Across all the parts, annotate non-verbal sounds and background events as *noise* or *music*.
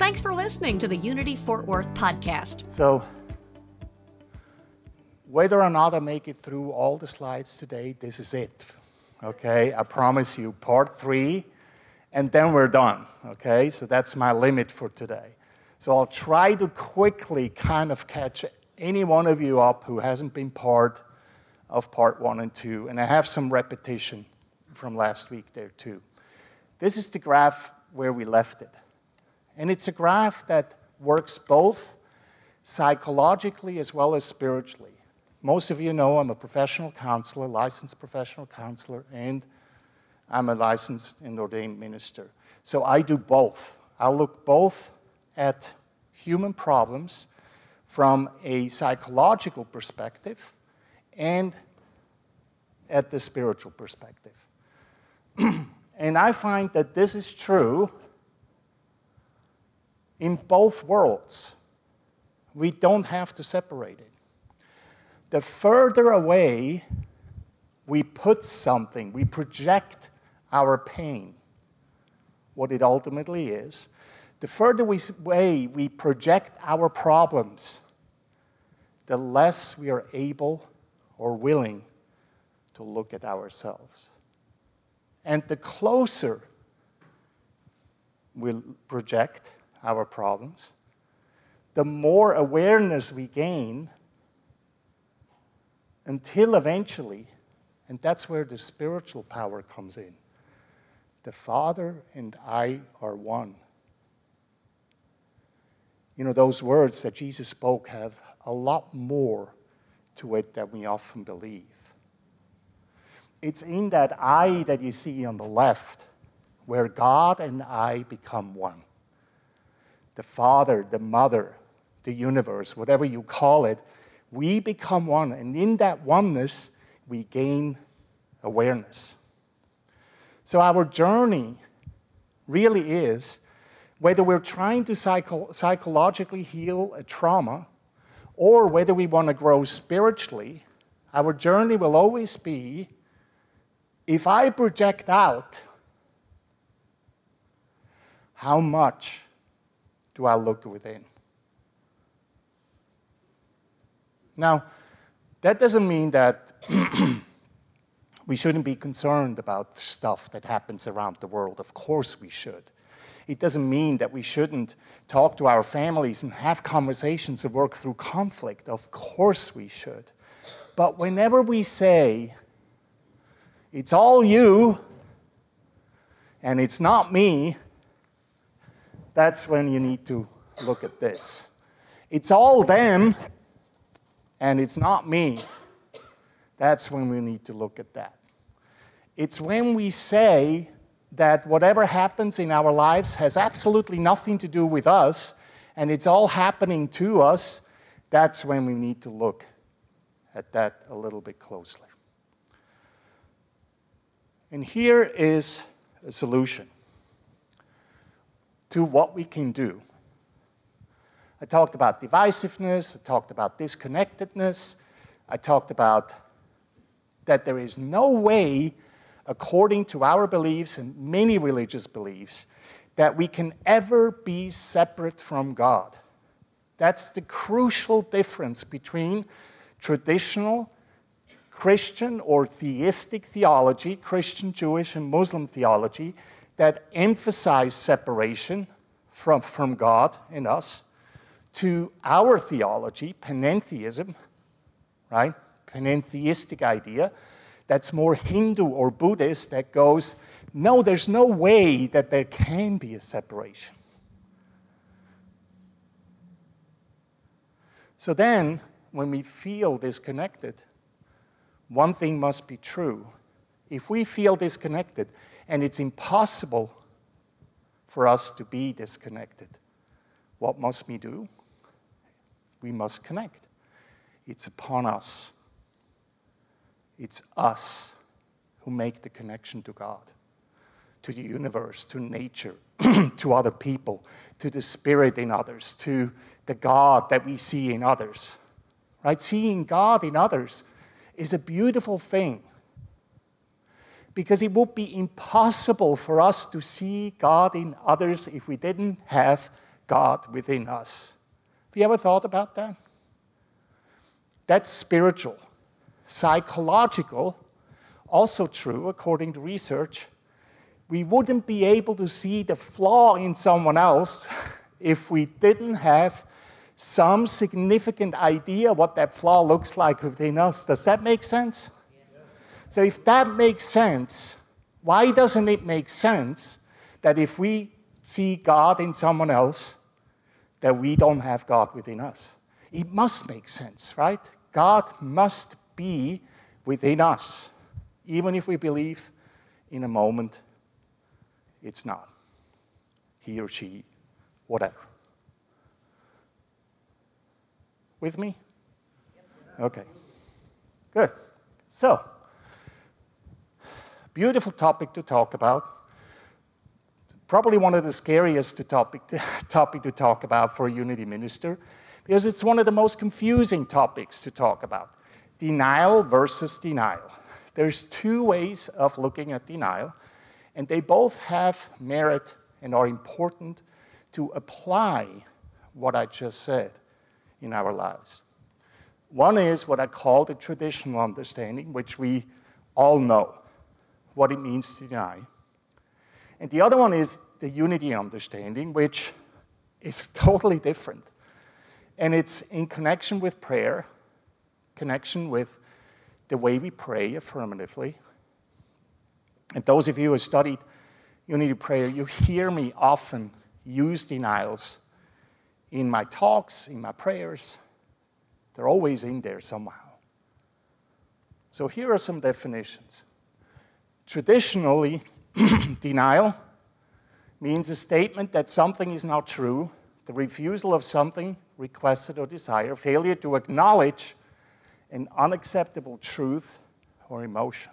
Thanks for listening to the Unity Fort Worth podcast. So, whether or not I make it through all the slides today, this is it. Okay, I promise you, part three, and then we're done. Okay, so that's my limit for today. So I'll try to quickly kind of catch any one of you up who hasn't been part of part one and two. And I have some repetition from last week there too. This is the graph where we left it. And it's a graph that works both psychologically as well as spiritually. Most of you know I'm a professional counselor, licensed professional counselor, and I'm a licensed and ordained minister. So I do both. I look both at human problems from a psychological perspective and at the spiritual perspective. *clears throat* and I find that this is true in both worlds. We don't have to separate it. The further away we put something, we project our pain, what it ultimately is, the further away we project our problems, the less we are able or willing to look at ourselves. And the closer we project our problems, the more awareness we gain until eventually, and that's where the spiritual power comes in. The Father and I are one you know, those words that Jesus spoke have a lot more to it than we often believe. It's in that I that you see on the left where God and I become one. The Father, the Mother, the universe, whatever you call it, we become one. And in that oneness, we gain awareness. So our journey really is whether we're trying to psycho- psychologically heal a trauma or whether we want to grow spiritually, our journey will always be if I project out, how much do I look within? Now, that doesn't mean that *clears throat* we shouldn't be concerned about stuff that happens around the world. Of course, we should. It doesn't mean that we shouldn't talk to our families and have conversations and work through conflict. Of course we should. But whenever we say, it's all you and it's not me, that's when you need to look at this. It's all them and it's not me. That's when we need to look at that. It's when we say, that whatever happens in our lives has absolutely nothing to do with us and it's all happening to us, that's when we need to look at that a little bit closely. And here is a solution to what we can do. I talked about divisiveness, I talked about disconnectedness, I talked about that there is no way according to our beliefs and many religious beliefs, that we can ever be separate from God. That's the crucial difference between traditional Christian or theistic theology, Christian, Jewish, and Muslim theology, that emphasize separation from, from God and us, to our theology, panentheism, right? Panentheistic idea, that's more Hindu or Buddhist that goes, no, there's no way that there can be a separation. So then, when we feel disconnected, one thing must be true. If we feel disconnected, and it's impossible for us to be disconnected, what must we do? We must connect. It's upon us. It's us who make the connection to God, to the universe, to nature, *clears throat* to other people, to the spirit in others, to the God that we see in others. Right? Seeing God in others is a beautiful thing because it would be impossible for us to see God in others if we didn't have God within us. Have you ever thought about that? That's spiritual. Psychological, also true, according to research. We wouldn't be able to see the flaw in someone else *laughs* if we didn't have some significant idea what that flaw looks like within us. Does that make sense? So, if that makes sense, why doesn't it make sense that if we see God in someone else, that we don't have God within us? It must make sense, right? God must be within us, even if we believe in a moment it's not. He or she, whatever. With me? Okay. Good. So, beautiful topic to talk about. Probably one of the scariest to topic, to, *laughs* topic to talk about for a unity minister because it's one of the most confusing topics to talk about denial versus denial. There's two ways of looking at denial, and they both have merit and are important to apply what I just said in our lives. One is what I call the traditional understanding, which we all know what it means to deny. And the other one is the unity understanding, which is *laughs* totally different. And it's in connection with prayer, connection with the way we pray affirmatively. And those of you who studied unity prayer, you hear me often use denials in my talks, in my prayers. They're always in there somehow. So here are some definitions. Traditionally, *clears throat* denial means a statement that something is not true, the refusal of something requested or desired, failure to acknowledge an unacceptable truth or emotion.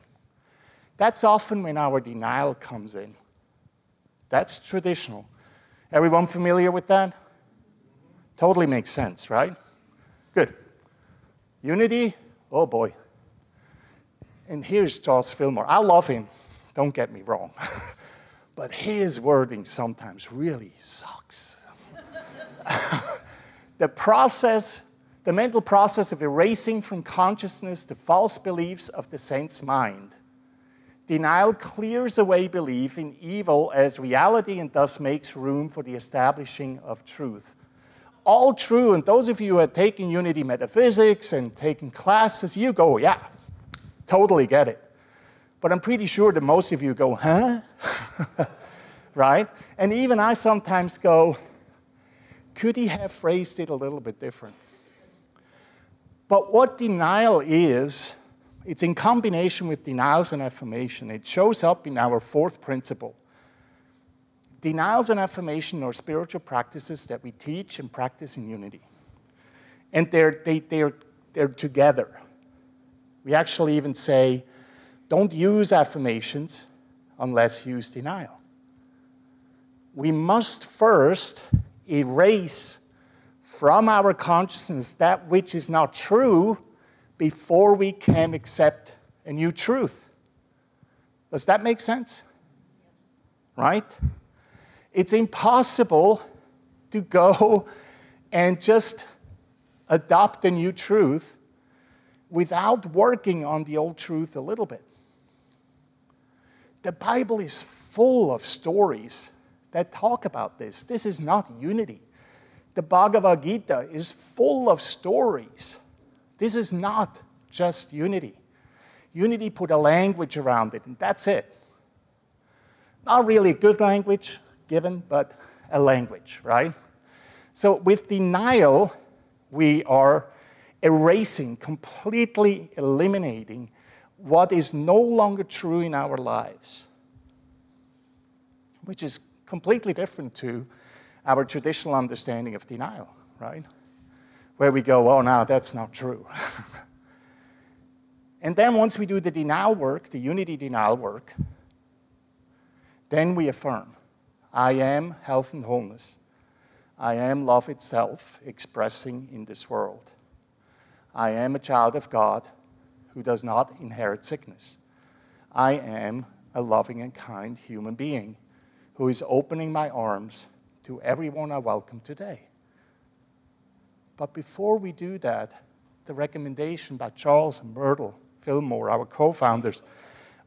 That's often when our denial comes in. That's traditional. Everyone familiar with that? Totally makes sense, right? Good. Unity, oh boy. And here's Charles Fillmore. I love him, don't get me wrong. *laughs* but his wording sometimes really sucks. *laughs* the process, the mental process of erasing from consciousness the false beliefs of the sense mind. Denial clears away belief in evil as reality and thus makes room for the establishing of truth. All true, and those of you who have taken unity metaphysics and taken classes, you go, yeah, Totally get it. But I'm pretty sure that most of you go, huh? *laughs* right? And even I sometimes go, could he have phrased it a little bit different? But what denial is, it's in combination with denials and affirmation. It shows up in our fourth principle. Denials and affirmation are spiritual practices that we teach and practice in unity. And they're, they, they're, they're together. We actually even say, don't use affirmations unless you use denial. We must first erase from our consciousness that which is not true before we can accept a new truth. Does that make sense? Right? It's impossible to go and just adopt a new truth without working on the old truth a little bit. The Bible is full of stories that talk about this. This is not unity. The Bhagavad Gita is full of stories. This is not just unity. Unity put a language around it, and that's it. Not really a good language given, but a language, right? So with denial, we are erasing, completely eliminating what is no longer true in our lives, which is completely different to our traditional understanding of denial, right? Where we go, oh, no, that's not true. *laughs* and then once we do the denial work, the unity denial work, then we affirm I am health and wholeness. I am love itself expressing in this world. I am a child of God who does not inherit sickness. I am a loving and kind human being who is opening my arms to everyone I welcome today. But before we do that, the recommendation by Charles and Myrtle Fillmore, our co founders,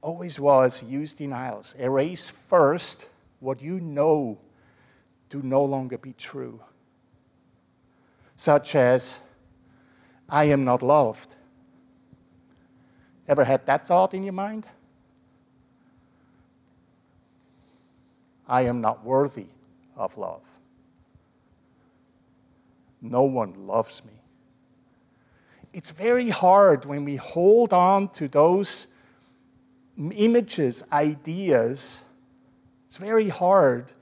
always was use denials. Erase first what you know to no longer be true, such as, I am not loved. Ever had that thought in your mind? I am not worthy of love. No one loves me. It's very hard when we hold on to those images, ideas. It's very hard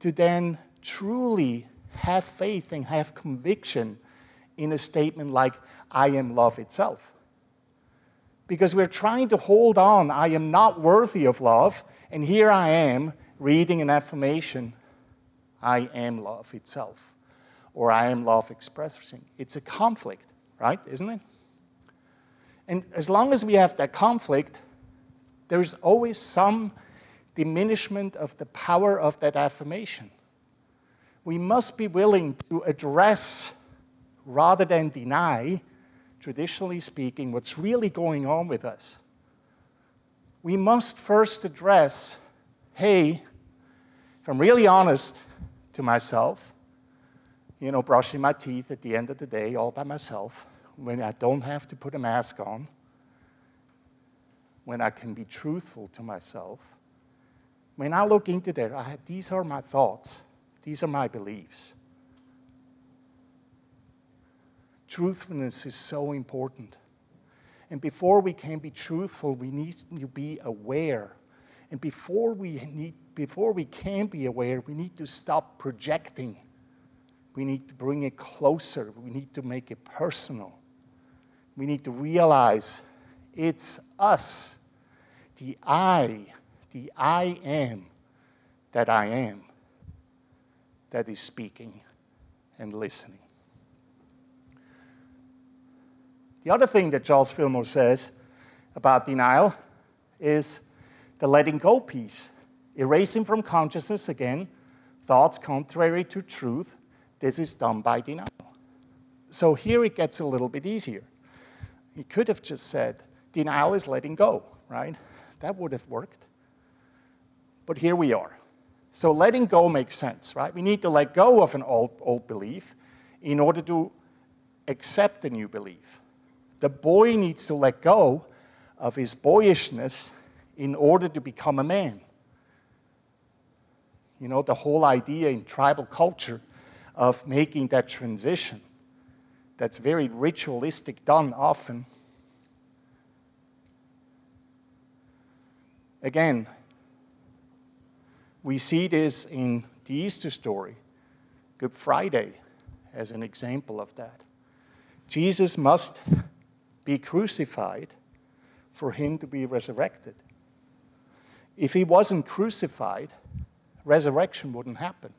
to then truly have faith and have conviction in a statement like, I am love itself. Because we're trying to hold on, I am not worthy of love, and here I am reading an affirmation, I am love itself, or I am love expressing. It's a conflict, right? Isn't it? And as long as we have that conflict, there's always some diminishment of the power of that affirmation. We must be willing to address rather than deny, traditionally speaking, what's really going on with us. We must first address hey, if I'm really honest to myself, you know, brushing my teeth at the end of the day all by myself, when I don't have to put a mask on, when I can be truthful to myself, when I look into there, I, these are my thoughts, these are my beliefs. Truthfulness is so important. And before we can be truthful, we need to be aware and before we, need, before we can be aware, we need to stop projecting. We need to bring it closer. We need to make it personal. We need to realize it's us, the I, the I am that I am, that is speaking and listening. The other thing that Charles Fillmore says about denial is the letting go piece, erasing from consciousness again thoughts contrary to truth. This is done by denial. So here it gets a little bit easier. He could have just said, denial is letting go, right? That would have worked. But here we are. So letting go makes sense, right? We need to let go of an old, old belief in order to accept a new belief. The boy needs to let go of his boyishness in order to become a man. You know, the whole idea in tribal culture of making that transition that's very ritualistic, done often. Again, we see this in the Easter story, Good Friday, as an example of that. Jesus must be crucified for him to be resurrected. If he wasn't crucified, resurrection wouldn't happen.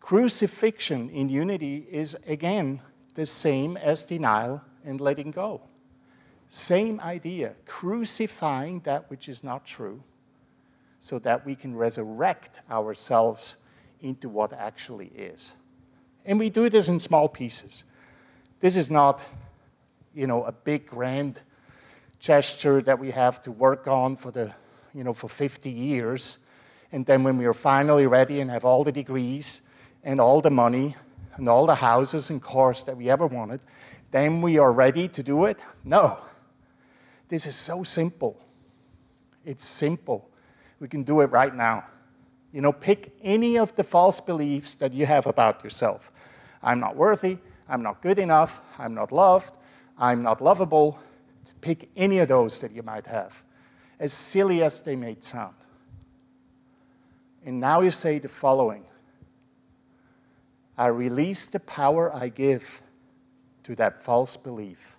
Crucifixion in unity is, again, the same as denial and letting go. Same idea, crucifying that which is not true so that we can resurrect ourselves into what actually is. And we do this in small pieces. This is not, you know, a big grand gesture that we have to work on for the you know, for 50 years. And then when we are finally ready and have all the degrees and all the money and all the houses and cars that we ever wanted, then we are ready to do it? No. This is so simple. It's simple. We can do it right now. You know, pick any of the false beliefs that you have about yourself. I'm not worthy. I'm not good enough. I'm not loved. I'm not lovable. Pick any of those that you might have as silly as they may sound. And now you say the following I release the power I give to that false belief.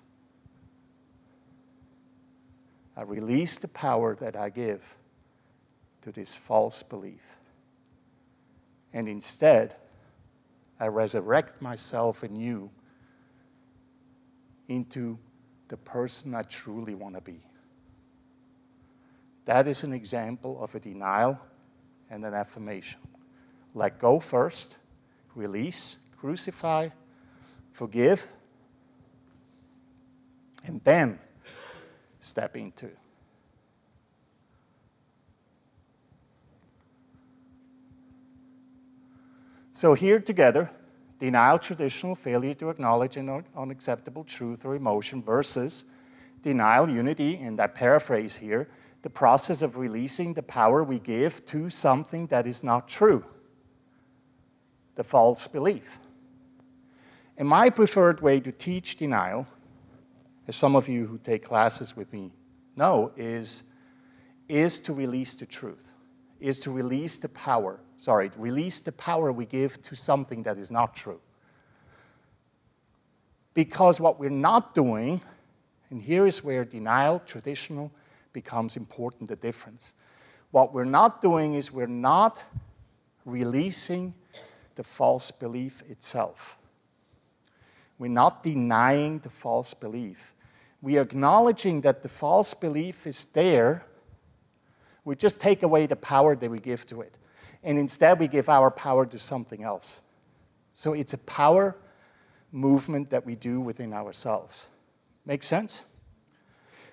I release the power that I give to this false belief. And instead, I resurrect myself anew into the person I truly want to be. That is an example of a denial and an affirmation. Let go first, release, crucify, forgive, and then step into. So, here together, denial, traditional, failure to acknowledge an unacceptable truth or emotion versus denial, unity, and I paraphrase here, the process of releasing the power we give to something that is not true, the false belief. And my preferred way to teach denial, as some of you who take classes with me know, is, is to release the truth, is to release the power, sorry, release the power we give to something that is not true. Because what we're not doing, and here is where denial, traditional, becomes important, the difference. What we're not doing is we're not releasing the false belief itself. We're not denying the false belief. We are acknowledging that the false belief is there. We just take away the power that we give to it. And instead, we give our power to something else. So it's a power movement that we do within ourselves. Make sense?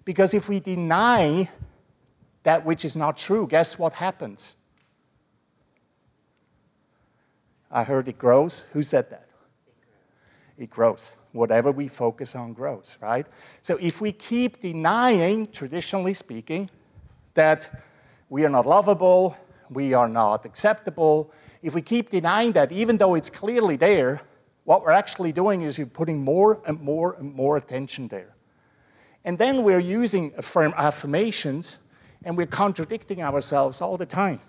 Because if we deny that which is not true, guess what happens? I heard it grows. Who said that? It grows. Whatever we focus on grows, right? So if we keep denying, traditionally speaking, that we are not lovable, we are not acceptable, if we keep denying that, even though it's clearly there, what we're actually doing is we're putting more and more and more attention there. And then we're using affirm affirmations and we're contradicting ourselves all the time.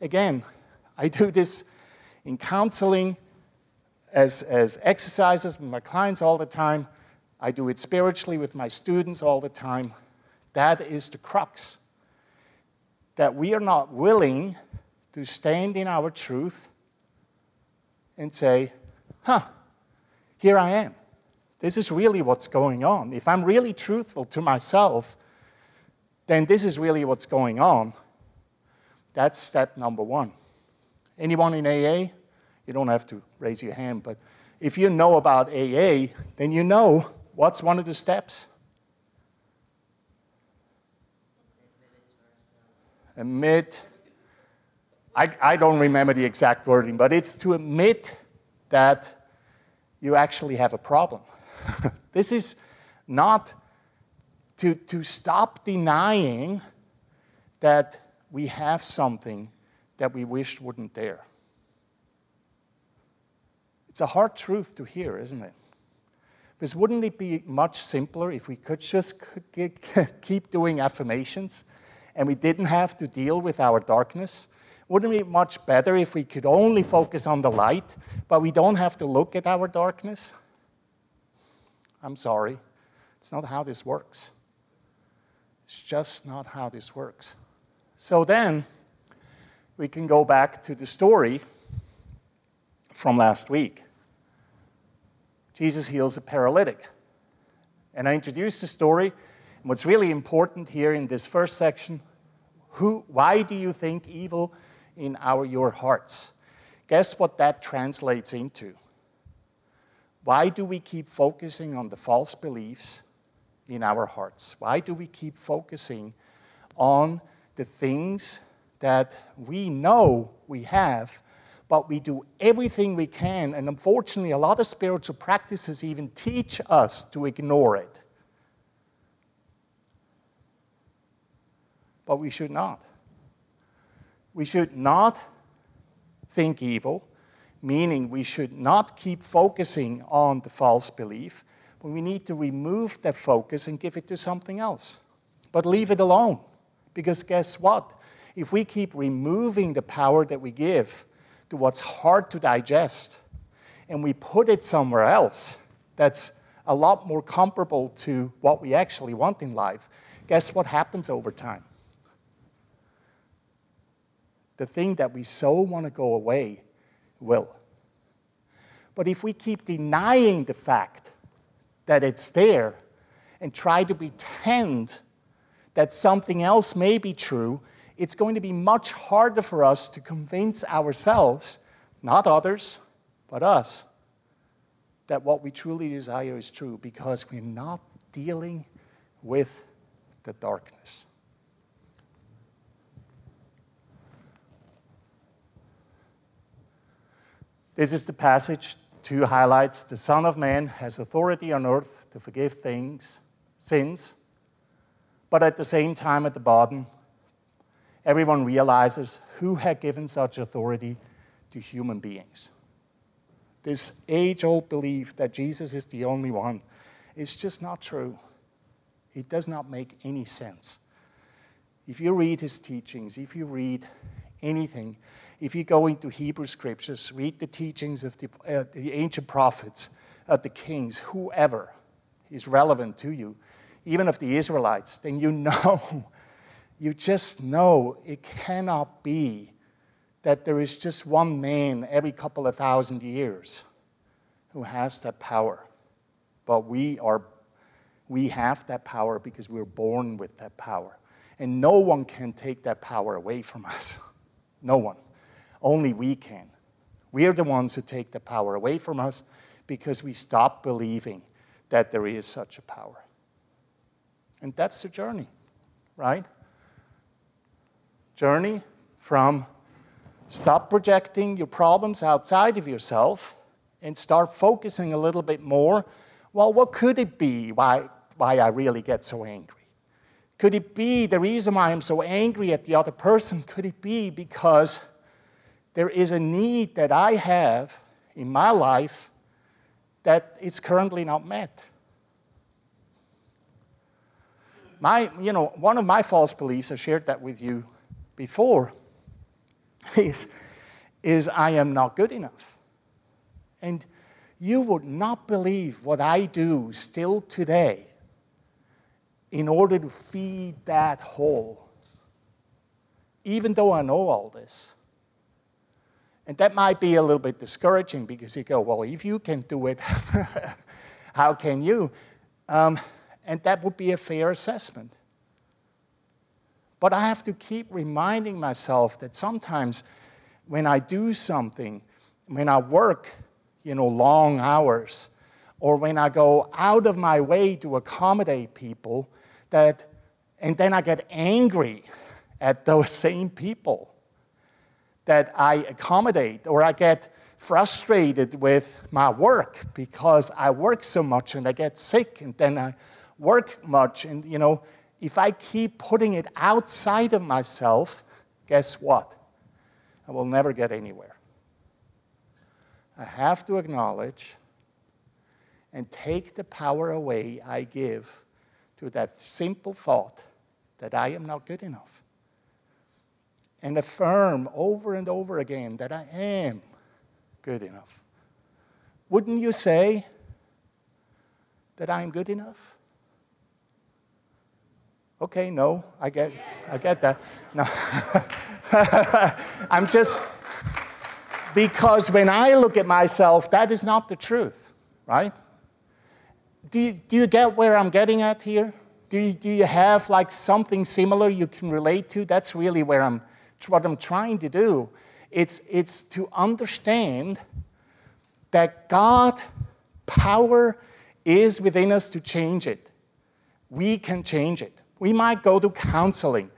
Again, I do this in counseling as, as exercises with my clients all the time. I do it spiritually with my students all the time. That is the crux. That we are not willing to stand in our truth and say, huh, here I am. This is really what's going on. If I'm really truthful to myself, then this is really what's going on. That's step number one. Anyone in AA? You don't have to raise your hand, but if you know about AA, then you know what's one of the steps. Admit. I, I don't remember the exact wording, but it's to admit that you actually have a problem. *laughs* this is not to, to stop denying that we have something that we wished wouldn't there. It's a hard truth to hear, isn't it? Because wouldn't it be much simpler if we could just keep doing affirmations and we didn't have to deal with our darkness? Wouldn't it be much better if we could only focus on the light, but we don't have to look at our darkness? I'm sorry. It's not how this works. It's just not how this works. So then, we can go back to the story from last week. Jesus heals a paralytic. And I introduced the story. And what's really important here in this first section who, why do you think evil in our, your hearts? Guess what that translates into? Why do we keep focusing on the false beliefs in our hearts? Why do we keep focusing on the things that we know we have, but we do everything we can? And unfortunately, a lot of spiritual practices even teach us to ignore it. But we should not. We should not think evil meaning we should not keep focusing on the false belief, but we need to remove that focus and give it to something else. But leave it alone. Because guess what? If we keep removing the power that we give to what's hard to digest and we put it somewhere else that's a lot more comparable to what we actually want in life, guess what happens over time? The thing that we so want to go away will. But if we keep denying the fact that it's there and try to pretend that something else may be true, it's going to be much harder for us to convince ourselves, not others, but us, that what we truly desire is true because we're not dealing with the darkness. This is the passage, two highlights. The Son of Man has authority on earth to forgive things, sins, but at the same time, at the bottom, everyone realizes who had given such authority to human beings. This age old belief that Jesus is the only one is just not true. It does not make any sense. If you read his teachings, if you read anything, if you go into Hebrew scriptures, read the teachings of the, uh, the ancient prophets, uh, the kings, whoever is relevant to you, even of the Israelites, then you *laughs* know, you just know it cannot be that there is just one man every couple of thousand years who has that power. But we are we have that power because we're born with that power. And no one can take that power away from us. *laughs* No one. Only we can. We are the ones who take the power away from us because we stop believing that there is such a power. And that's the journey, right? Journey from Stop projecting your problems outside of yourself and start focusing a little bit more. Well, what could it be why, why I really get so angry? Could it be the reason why I'm so angry at the other person? Could it be because there is a need that I have in my life that is currently not met? My, you know, one of my false beliefs, I shared that with you before, *laughs* is, is I am not good enough. And you would not believe what I do still today in order to feed that hole, even though I know all this. And that might be a little bit discouraging because you go, well, if you can do it, *laughs* how can you? Um, and that would be a fair assessment. But I have to keep reminding myself that sometimes when I do something, when I work, you know, long hours, or when I go out of my way to accommodate people, that, and then I get angry at those *laughs* same people that I accommodate, or I get frustrated with my work because I work so much and I get sick, and then I work much, and you know, if I keep putting it outside of myself, guess what? I will never get anywhere. I have to acknowledge and take the power away I give to that simple thought that I am not good enough. And affirm over and over again that I am good enough. Wouldn't you say that I am good enough? Okay, no, I get, I get that. No. *laughs* I'm just, because when I look at myself, that is not the truth, right? Do you, do you get where I'm getting at here? Do you, do you have like something similar you can relate to? That's really where I'm, what I'm trying to do. It's, it's to understand that God power is within us to change it. We can change it. We might go to counseling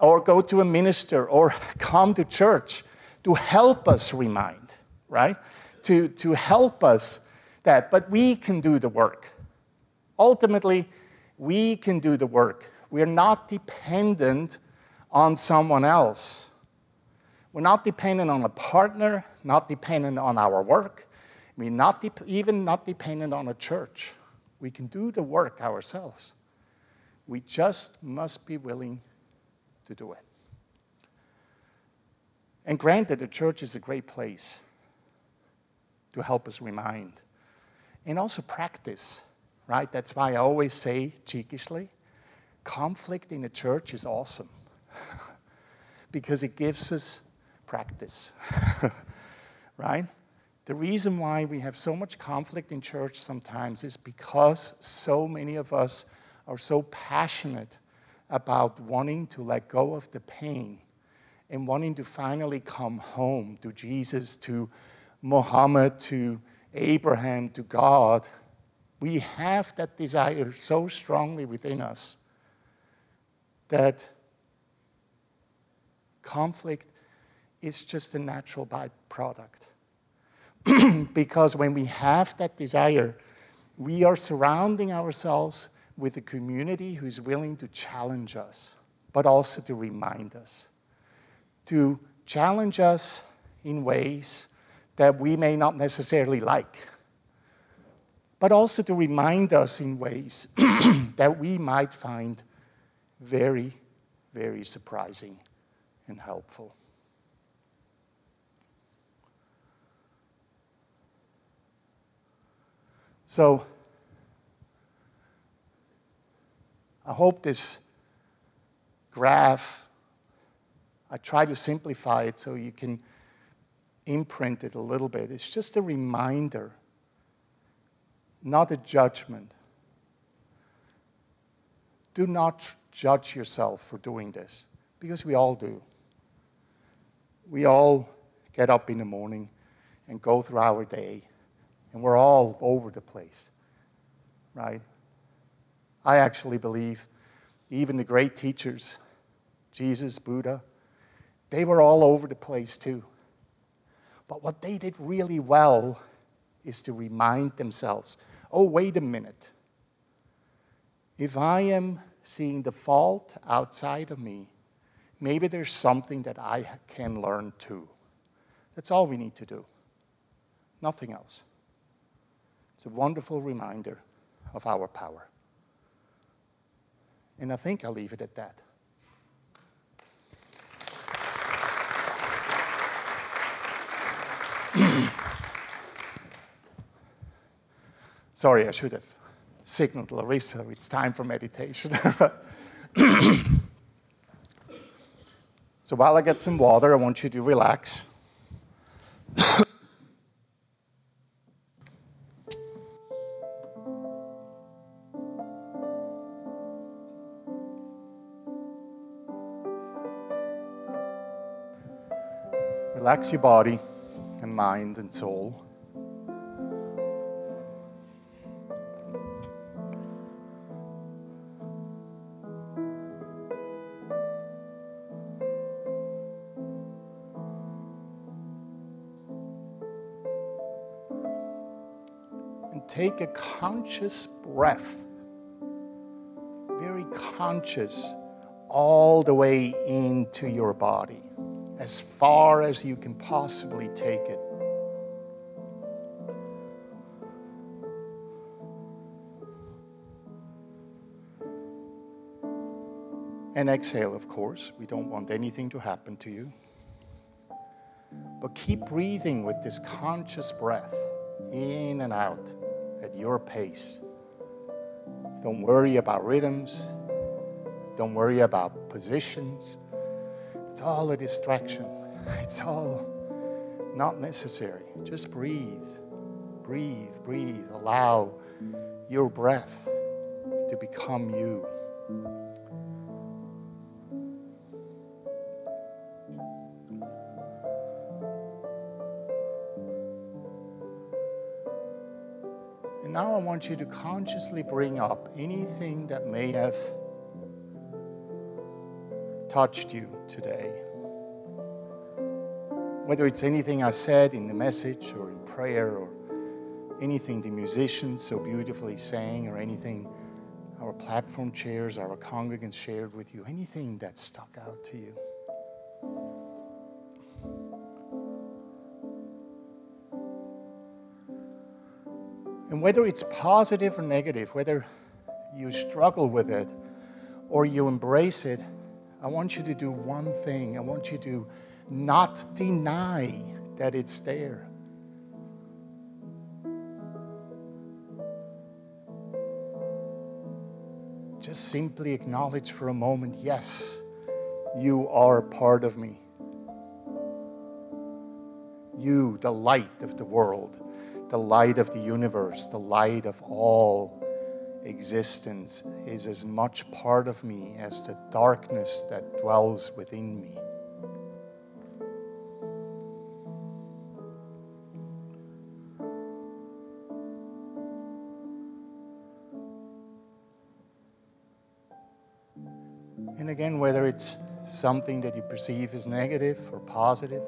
or go to a minister or *laughs* come to church to help us remind, right? To, to help us that, but we can do the work. Ultimately, we can do the work. We're not dependent on someone else. We're not dependent on a partner, not dependent on our work. We're not de- even not dependent on a church. We can do the work ourselves. We just must be willing to do it. And granted, the church is a great place to help us remind and also practice, right? That's why I always say cheekishly conflict in the church is awesome *laughs* because it gives us practice, *laughs* right? The reason why we have so much conflict in church sometimes is because so many of us are so passionate about wanting to let go of the pain and wanting to finally come home to Jesus, to Muhammad, to Abraham, to God. We have that desire so strongly within us that conflict is just a natural byproduct. *clears throat* because when we have that desire, we are surrounding ourselves with a community who's willing to challenge us, but also to remind us, to challenge us in ways that we may not necessarily like, but also to remind us in ways *clears throat* that we might find very, very surprising and helpful. So, I hope this graph, I try to simplify it so you can imprint it a little bit. It's just a reminder, not a judgment. Do not judge yourself for doing this, because we all do. We all get up in the morning and go through our day and we're all over the place, right? I actually believe even the great teachers, Jesus, Buddha, they were all over the place too. But what they did really well is to remind themselves oh, wait a minute. If I am seeing the fault outside of me, maybe there's something that I can learn too. That's all we need to do, nothing else. It's a wonderful reminder of our power. And I think I'll leave it at that. *clears throat* Sorry, I should have signaled Larissa, it's time for meditation. *laughs* so while I get some water, I want you to relax. Relax your body and mind and soul. Take a conscious breath, very conscious, all the way into your body as far as you can possibly take it. And exhale, of course. We don't want anything to happen to you. But keep breathing with this conscious breath in and out at your pace. Don't worry about rhythms. Don't worry about positions. It's all a distraction. *laughs* It's all not necessary. Just breathe, breathe, breathe. Allow your breath to become you. And now I want you to consciously bring up anything that may have touched you today. Whether it's anything I said in the message or in prayer or anything the musicians so beautifully sang or anything our platform chairs, our congregants shared with you, anything that stuck out to you. And whether it's positive or negative, whether you struggle with it or you embrace it, I want you to do one thing. I want you to not deny that it's there. Just simply acknowledge for a moment yes, you are part of me. You, the light of the world, the light of the universe, the light of all existence, is as much part of me as the darkness that dwells within me. And again, whether it's something that you perceive as negative or positive,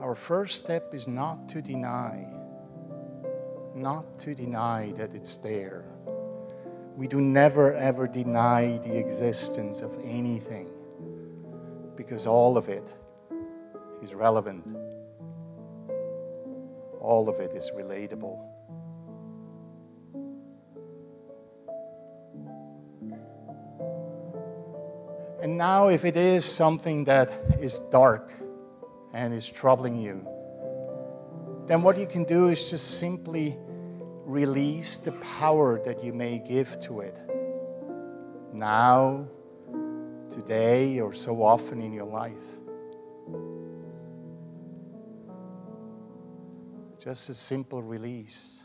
our first step is not to deny, not to deny that it's there. We do never ever deny the existence of anything because all of it is relevant, all of it is relatable. And now, if it is something that is dark and is troubling you, then what you can do is just simply release the power that you may give to it. Now, today, or so often in your life. Just a simple release.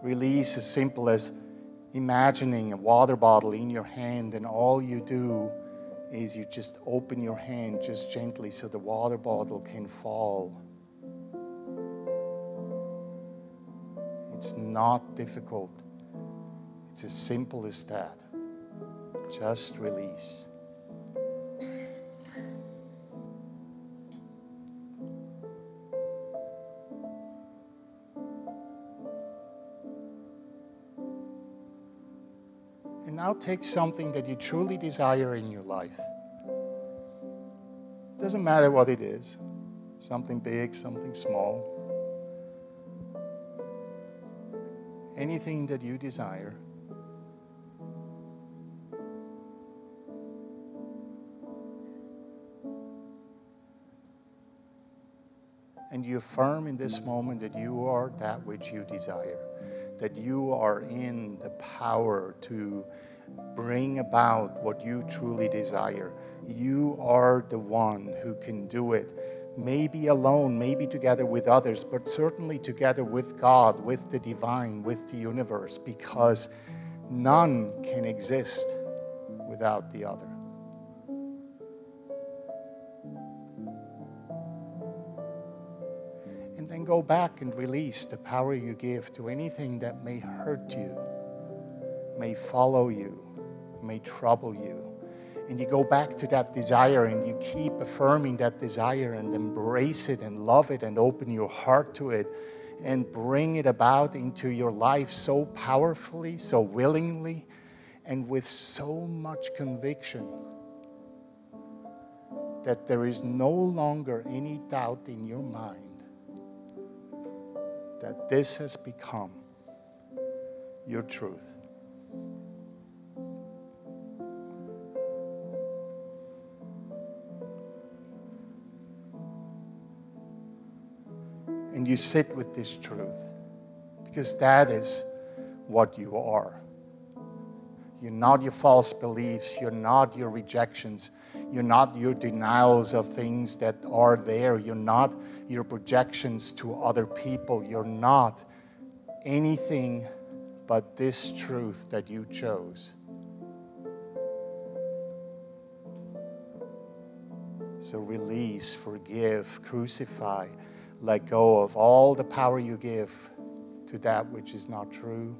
Release as simple as imagining a water bottle in your hand, and all you do is you just open your hand just gently so the water bottle can fall. Not difficult, it's as simple as that. Just release. And now take something that you truly desire in your life. Doesn't matter what it is something big, something small. Anything that you desire. And you affirm in this moment that you are that which you desire, that you are in the power to bring about what you truly desire. You are the one who can do it. Maybe alone, maybe together with others, but certainly together with God, with the divine, with the universe, because none can exist without the other. And then go back and release the power you give to anything that may hurt you may follow you, may trouble you. And you go back to that desire and you keep affirming that desire and embrace it and love it and open your heart to it and bring it about into your life so powerfully, so willingly, and with so much conviction that there is no longer any doubt in your mind that this has become your truth. And you sit with this truth because that is what you are. You're not your false beliefs, you're not your rejections, you're not your denials of things that are there, you're not your projections to other people, you're not anything but this truth that you chose. So release, forgive, crucify let go of all the power you give to that which is not true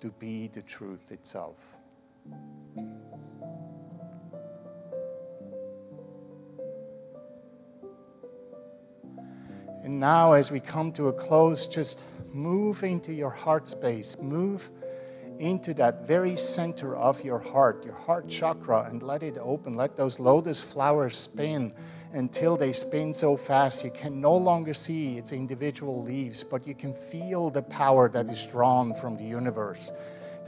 to be the truth itself. And now, as we come to a close, just move into your heart space. Move into that very center of your heart, your heart chakra, and let it open. Let those lotus flowers spin until they spin so fast you can no longer see its individual leaves, but you can feel the power that is drawn from the universe.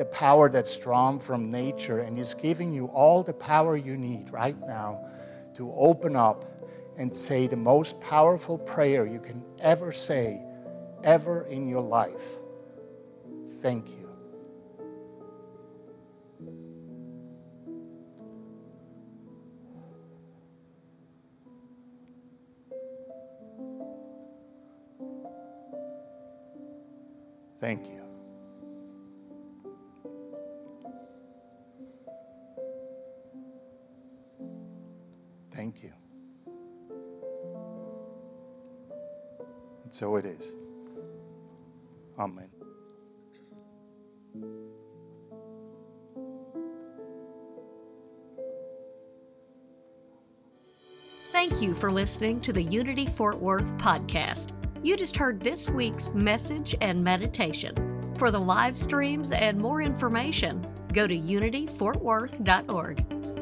the power that's drawn from nature and is giving you all the power you need right now to open up and say the most powerful prayer you can ever say, ever in your life. Thank you. Thank you. Thank you. And so it is. Amen. Thank you for listening to the Unity Fort Worth podcast. You just heard this week's message and meditation. For the live streams and more information, go to unityfortworth.org.